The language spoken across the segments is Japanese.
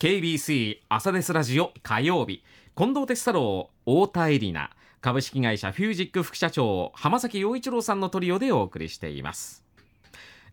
KBC 朝ですラジオ火曜日。近藤哲太郎太田恵里奈。株式会社フュージック副社長浜崎陽一郎さんのトリオでお送りしています。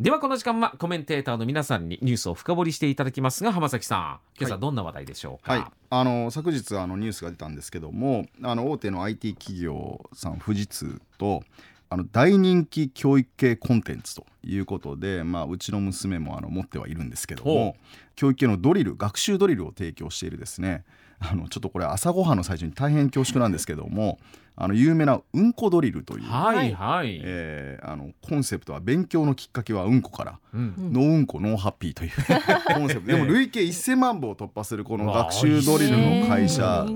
ではこの時間はコメンテーターの皆さんにニュースを深掘りしていただきますが浜崎さん今朝どんな話題でしょうか、はい、あの昨日あのニュースが出たんですけどもあの大手の IT 企業さん富士通とあの大人気教育系コンテンツということで、まあ、うちの娘もあの持ってはいるんですけども教育系のドリル学習ドリルを提供しているですね。あのちょっとこれ朝ごはんの最初に大変恐縮なんですけどもあの有名なうんこドリルという、はいはい、えーあのコンセプトは勉強のきっかけはうんこから、うん。 no うんこ no happy という コンセプト。でも累計1000万部を突破するこの学習ドリルの会社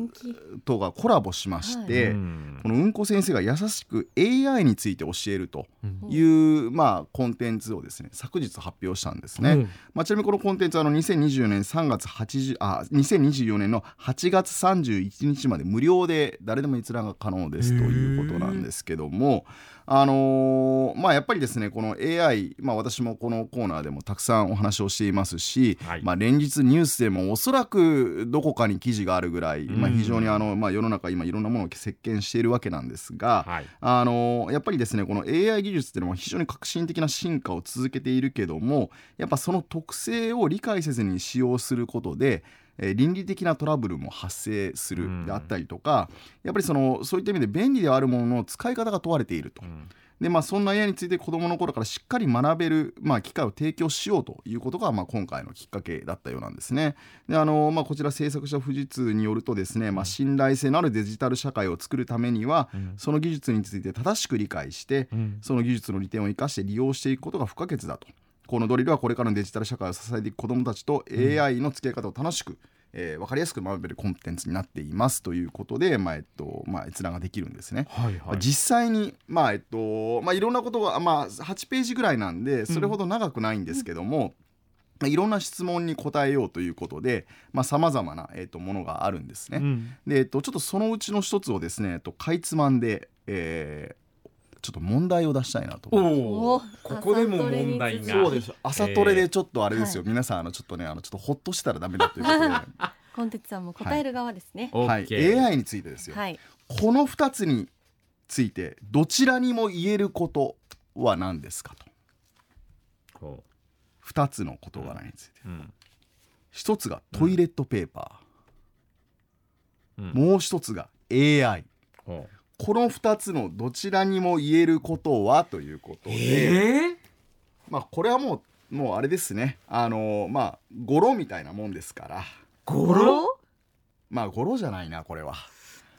とがコラボしまして、うん。このうんこ先生が優しく AI について教えるとうん。いう、まあ、コンテンツをですね昨日発表したんですね、うん。まあ、ちなみにこのコンテンツはあの2024年3月80あ2024年の8月31日まで無料で誰でも閲覧が可能ですということなんですけどもあのーまあやっぱりですねこの AI、まあ、私もこのコーナーでもたくさんお話をしていますし、はい。まあ、連日ニュースでもおそらくどこかに記事があるぐらい、まあ、うん非常にあの、まあ、世の中今いろんなものを席巻しているわけなんですが、はい。あのやっぱりですねこの AI 技術っていうのは非常に革新的な進化を続けているけどもやっぱその特性を理解せずに使用することで、えー倫理的なトラブルも発生するうんであったりとか、やっぱりそのそういった意味で便利ではあるものの使い方が問われていると。うんでまあ、そんな AI について子どもの頃からしっかり学べる、まあ、機会を提供しようということが、まあ、今回のきっかけだったようなんですね。であのまあ、こちら制作者富士通によるとですね、まあ、信頼性のあるデジタル社会を作るためには、うんその技術について正しく理解して、うんその技術の利点を生かして利用していくことが不可欠だと。このドリルはこれからのデジタル社会を支えていく子どもたちと AI の付き合い方を楽しく、えー分かりやすく学べるコンテンツになっていますということで、まあえっとまあ、閲覧ができるんですね。はいはい実際に、まあえっとまあ、いろんなことが、まあ、8ページぐらいなんでそれほど長くないんですけども、まあいろんな質問に答えようということでさまざ、まな、えっと、ものがあるんですね。うんで、えっと、ちょっとそのうちの一つをですね、えっと、かいつまんで、えーちょっと問題を出したいなと思います。おおここでも問題が。そうです。朝トレでちょっとあれですよ、皆さんあのちょっとねあのちょっとほっとしたらダメだということで、コンテンツさんも答える側ですね。はい、OK AI についてですよ、はい。この2つについてどちらにも言えることは何ですかと。こ2つの事柄について。ううん。1つがトイレットペーパうん。ー、もう1つが AI こうこの2つのどちらにも言えることはということで、ええまあこれはもうもうあれですね。あのまあ語呂みたいなもんですから。ゴロまあ語呂じゃないなこれは。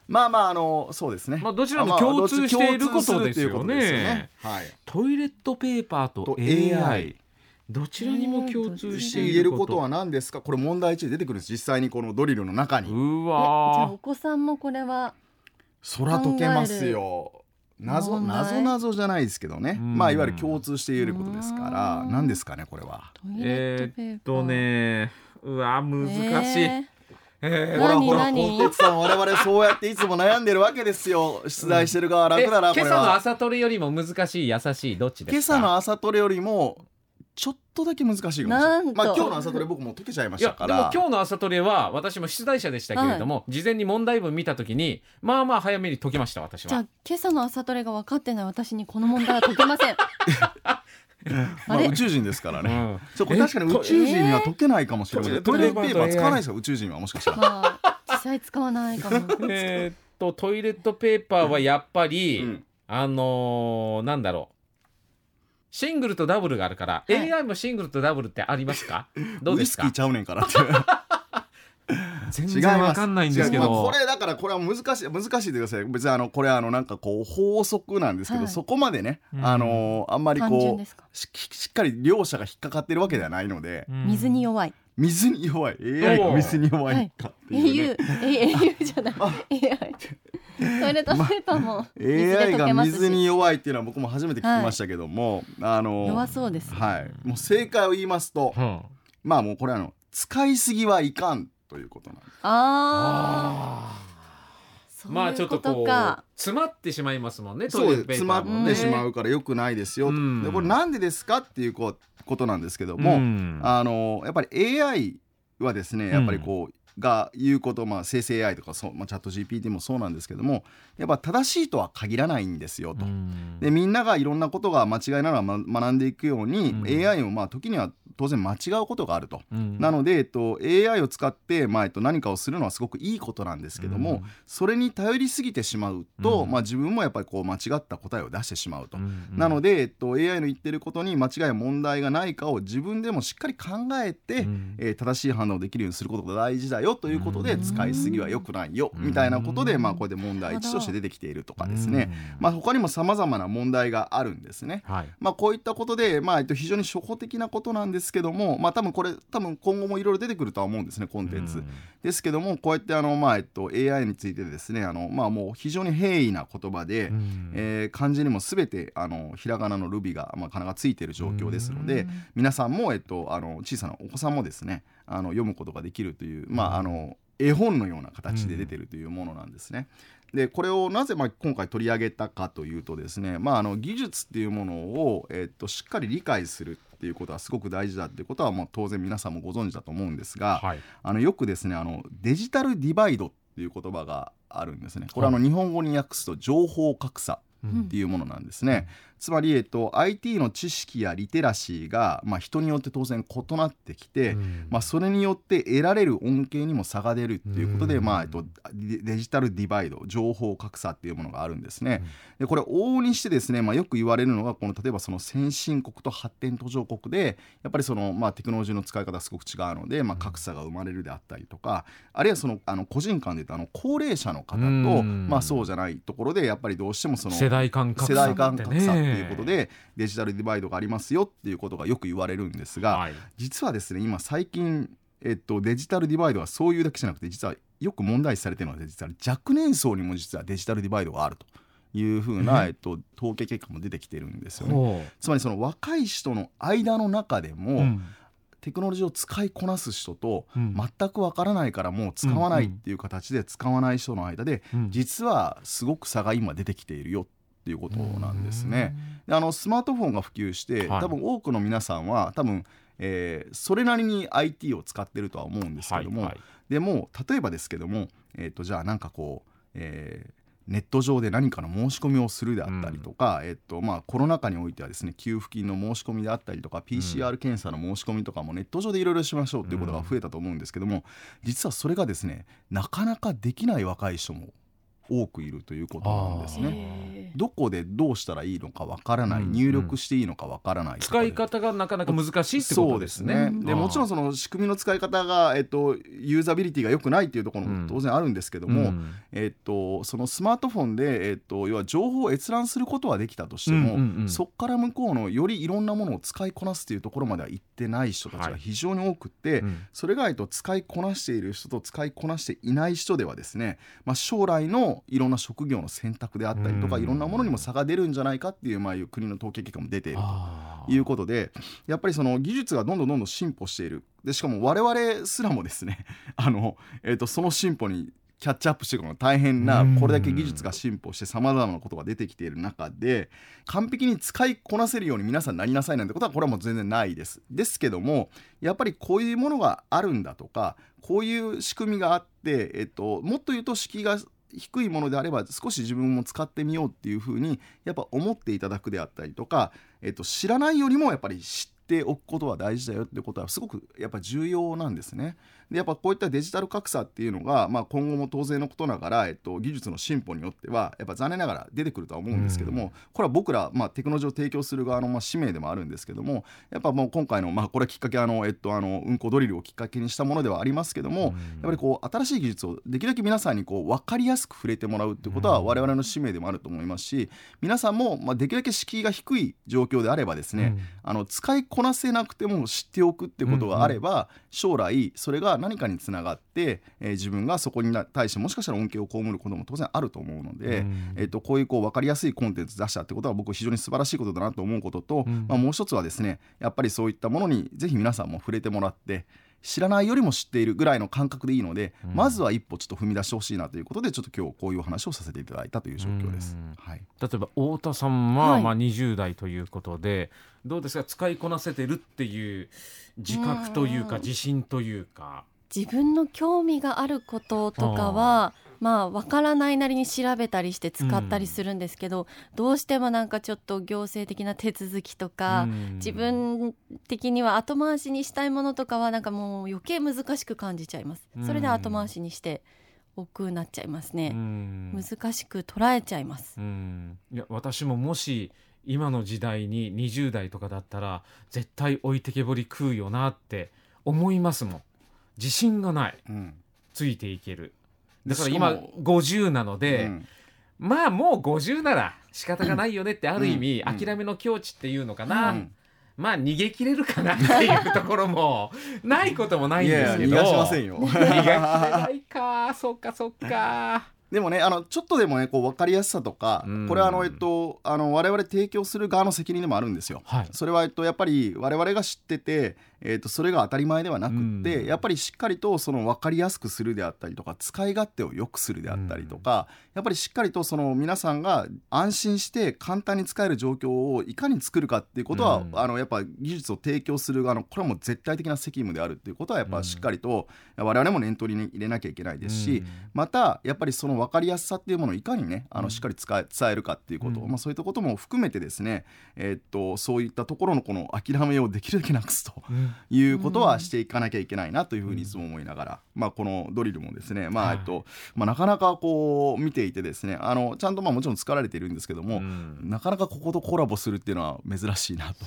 まあまああのそうですね。まあどちらも共通していることですよね。よねはいトイレットペーパーとと AI, どちらにも共通しして言えることとは何ですかこれ問題中で出てくるんです実際にこのドリルの中にうえじゃあわお子さんもこれは空解けますよ。謎謎謎じゃないですけどね。うん。まあいわゆる共通して言えることですから。うん。何ですかねこれは。トイレットペーパー。えーっとねうわ難しい、ええーほらほら何？何コンテツさん我々そうやっていつも悩んでるわけですよ。出題してる側楽だなこれえ今朝のは朝トレよりも難しい優しいどっちですか？今朝の朝トレよりもちょっとだけ難しいかもしれなないまあ今日の朝トレ僕もう解けちゃいましたから。でも今日の朝トレは私も出題者でしたけれども、事前に問題文見た時にまあまあ早めに解けました私じゃあは今朝の朝トレが分かってない私にこの問題は解けません。まあ宇宙人ですからね。うん。そうこれ確かに宇宙人には解けないかもしれない。え？ートイレットペーパー使わないですか宇宙人はもしかしたら。まあ実際使わないかも。えーっとトイレットペーパーはやっぱり、うん。あのーなんだろうシングルとダブルがあるから、はい。AI もシングルとダブルってありますか？どうですか？ウイスキーちゃうねんからって。全然わかんないんですけど。これだからこれは難しい難しいでください別にあのこれあのなんかこう法則なんですけど、はい。そこまでね、うん。あのあんまりこう。ししっかり両者が引っかかってるわけではないので、うん水に弱い。水に弱い。AI が水に弱いかっていう、ね。au、え au じゃない。AI。トイレットペーパーも水で AI が溶けます水にし。弱いっていうのは僕も初めて聞きましたけども、あの弱そうです。はい。もう正解を言いますと、うん。まあもうこれあの使いすぎはいかんということなんです。ああ。まあちょっとこうか。詰まってしまいますもんねトイレペそう詰まーパーもねってしまうからよくないですよと、うん。でこれなんでですかっていうこことなんですけども、うん。あのやっぱり AI はですねやっぱりこう、が言うこと、まあ、生成 AI とかそう、まあ、チャット GPT もそうなんですけどもやっぱ正しいとは限らないんですよと。うん。でみんながいろんなことが間違いながらま学んでいくように、うん。AI もまあ時には当然間違うことがあると。うん。なので、えっと、AI を使って、まあえっと、何かをするのはすごくいいことなんですけども、うん。それに頼りすぎてしまうと、うん。まあ、自分もやっぱりこう間違った答えを出してしまうと。うん。なので、えっと、AI の言ってることに間違いや問題がないかを自分でもしっかり考えて、うん。えー正しい判断をできるようにすることが大事だよということで、うん使いすぎは良くないよ、うん。みたいなことで、まあ、これで問題1として出てきているとかですね、うん。まあ、他にもさまざまな問題があるんですね。はい。まあ、こういったことで、まあえっと、非常に初歩的なことなんですけども、まあ、多分これ多分今後もいろいろ出てくるとは思うんですねコンテンツ。うん。ですけどもこうやってあの、まあえっと、AI についてですねあの、まあ、もう非常に平易な言葉で、うん。えー漢字にも全てあのひらがなのルビが、まあ、かながついている状況ですので、皆さんも、えっと、あの小さなお子さんもですねあの読むことができるという、まあ、あの絵本のような形で出てるというものなんですね。でこれをなぜまあ今回取り上げたかというとですね、まあ、あの技術っていうものを、えっと、しっかり理解するっていうことはすごく大事だっていうことはもう当然皆さんもご存知だと思うんですが、はいあのよくですねあのデジタルディバイドっていう言葉があるんですね。これはあの日本語に訳すと情報格差うんっていうものなんですね。つまり、えっと、IT の知識やリテラシーが、まあ、人によって当然異なってきて、うん。まあ、それによって得られる恩恵にも差が出るっていうことで、うん。まあえっと、デデジタルディバイド情報格差っていうものがあるんですね。でこれ往々にしてですね、まあ、よく言われるのがこの例えばその先進国と発展途上国でやっぱりその、まあ、テクノロジーの使い方がすごく違うので、まあ、格差が生まれるであったりとかあるいはそのあの個人間で言うとあの高齢者の方と、うん。まあ、そうじゃないところでやっぱりどうしてもその世代間格世差ね。代間格差っていうことでデジタルディバイドがありますよっていうことがよく言われるんですが、はい。実はですね今最近、えっと、デジタルディバイドはそういうだけじゃなくて実はよく問題視されているのは実は若年層にも実はデジタルディバイドがあるというふうな、ええっと、統計結果も出てきてるんですよね。ほつまりその若い人の間の中でも、ううん。テクノロジーを使いこなす人と、うん。全くわからないからもう使わないっていう形で使わない人の間で、うん。実はすごく差が今出てきているよっていうことなんですね。であのスマートフォンが普及して、はい。多分多くの皆さんは多分、えーそれなりに IT を使ってるとは思うんですけども、はいはい。でも例えばですけども、えー、とじゃあなんかこう、えーネット上で何かの申し込みをするであったりとか、えっとまあ、コロナ禍においてはですね給付金の申し込みであったりとか PCR 検査の申し込みとかもネット上でいろいろしましょうっていうことが増えたと思うんですけども実はそれがですねなかなかできない若い人も多くいるということなんですね。どこでどうしたらいいのかわからない、うん。入力していいのかわからない使い方がなかなか難しいってことですね。そうですね。もちろんその仕組みの使い方が、えっと、ユーザビリティが良くないっていうところうんも当然あるんですけども、うん。えっと、そのスマートフォンで、えっと、要は情報を閲覧することはできたとしても、うんうんうん。そこから向こうのよりいろんなものを使いこなすっていうところまでは行ってない人たちはい。が非常に多くって、うん。それが、えっと、使いこなしている人と使いこなしていない人ではですね、まあ、将来のいろんな職業の選択であったりとか、うんいろんなものにも差が出るんじゃないかっていう、まあ、いう国の統計結果も出ていると。いうことでやっぱりその技術がどんどんどんどん進歩しているでしかも我々すらもですね あの、えー、とその進歩にキャッチアップしていくのが大変なうんこれだけ技術が進歩してさまざまなことが出てきている中で完璧に使いこなせるように皆さんなりなさいなんてことはこれはもう全然ないです。ですけどもやっぱりこういうものがあるんだとかこういう仕組みがあって、えっと、もっと言うと敷居が低いものであれば少し自分も使ってみようっていうふうにやっぱ思っていただくであったりとか、えっと、知らないよりもやっぱり知っておくことは大事だよってことはすごくやっぱ重要なんですね。でやっぱこういったデジタル格差っていうのが、まあ、今後も当然のことながら、えっと、技術の進歩によってはやっぱ残念ながら出てくるとは思うんですけども、これは僕ら、まあ、テクノロジーを提供する側の、まあ、使命でもあるんですけどもやっぱもう今回の、まあ、これはきっかけあの、えっと、あの運行ドリルをきっかけにしたものではありますけども、やっぱりこう新しい技術をできるだけ皆さんにこう分かりやすく触れてもらうっていうことは我々の使命でもあると思いますし皆さんも、まあ、できるだけ敷居が低い状況であればですね、あの使いこなせなくても知っておくってことがあれば、将来それが何かにつながって、えー自分がそこに対してもしかしたら恩恵を被ることも当然あると思うので、うん。えっとこういうこう分かりやすいコンテンツ出したってことは僕非常に素晴らしいことだなと思うことと、うん。まあ、もう一つはですねやっぱりそういったものにぜひ皆さんも触れてもらって知らないよりも知っているぐらいの感覚でいいので、うん。まずは一歩ちょっと踏み出してほしいなということでちょっと今日こういうお話をさせていただいたという状況です。うん。はい。例えば太田さんは、はい。まあ、20代ということでどうですか？使いこなせてるっていう自覚というかうん。自信というか。自分の興味があることとかはまあわからないなりに調べたりして使ったりするんですけど、どうしてもなんかちょっと行政的な手続きとか、うん。自分的には後回しにしたいものとかはなんかもう余計難しく感じちゃいます。それで後回しにして億劫になっちゃいますうね、ん。難しく捉えちゃいます。うん。いや私ももし今の時代に20代とかだったら絶対置いてけぼり食うよなって思いますもん自信がない。うん。ついていける。だから今も50なので、うん。まあもう50なら仕方がないよねってある意味、うん。諦めの境地っていうのかな、うん。まあ逃げ切れるかなっていうところも ないこともないんいですけど。やいや逃がしませんよ。逃が切れないか。そっかそっか。でもねあのちょっとでもねこう分かりやすさとかうん。これはあのえっとあの我々提供する側の責任でもあるんですよ。はい。それはえっとやっぱり我々が知ってて、えっとそれが当たり前ではなくって、うん。やっぱりしっかりとその分かりやすくするであったりとか使い勝手を良くするであったりとか、やっぱりしっかりとその皆さんが安心して簡単に使える状況をいかに作るかっていうことは、うん。あのやっぱ技術を提供する側のこれはもう絶対的な責務であるっていうことはやっぱしっかりと我々も念頭に入れなきゃいけないですし、うん。またやっぱりその分かりやすさっていうものをいかにねあうん。のしっかり使え伝えるかっていうこと、うん。まあ、そういったことも含めてですね、えーっとそういったところのこの諦めをできるだけなくすとうんいうことはしていかなきゃいけないなというふうにいつも思いながら、まあ、このドリルもですね、まはい。あえっとまあ、なかなかこう見ていてですねあのちゃんとまあもちろん使われているんですけども、うん。なかなかこことコラボするっていうのは珍しいなと。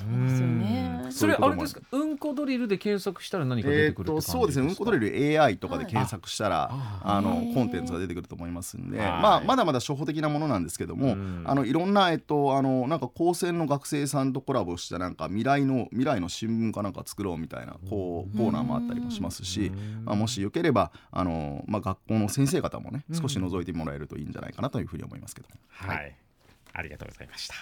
それあれですか？うん。こドリルで検索したら何か出てくるそうですね。うんこドリル AI とかで検索したら、ああのコンテンツが出てくると思いますんで、はい。まあ、まだまだ初歩的なものなんですけども、うん。あのいろんな、えっと、あのなんか高専の学生さんとコラボしたなんか未来の未来の新聞かなんか作ろうみたいなこうコーナーもあったりもしますし、まあ、もしよければあの、まあ、学校の先生方もねうん。少し覗いてもらえるといいんじゃないかなというふうに思いますけど。はい、ありがとうございました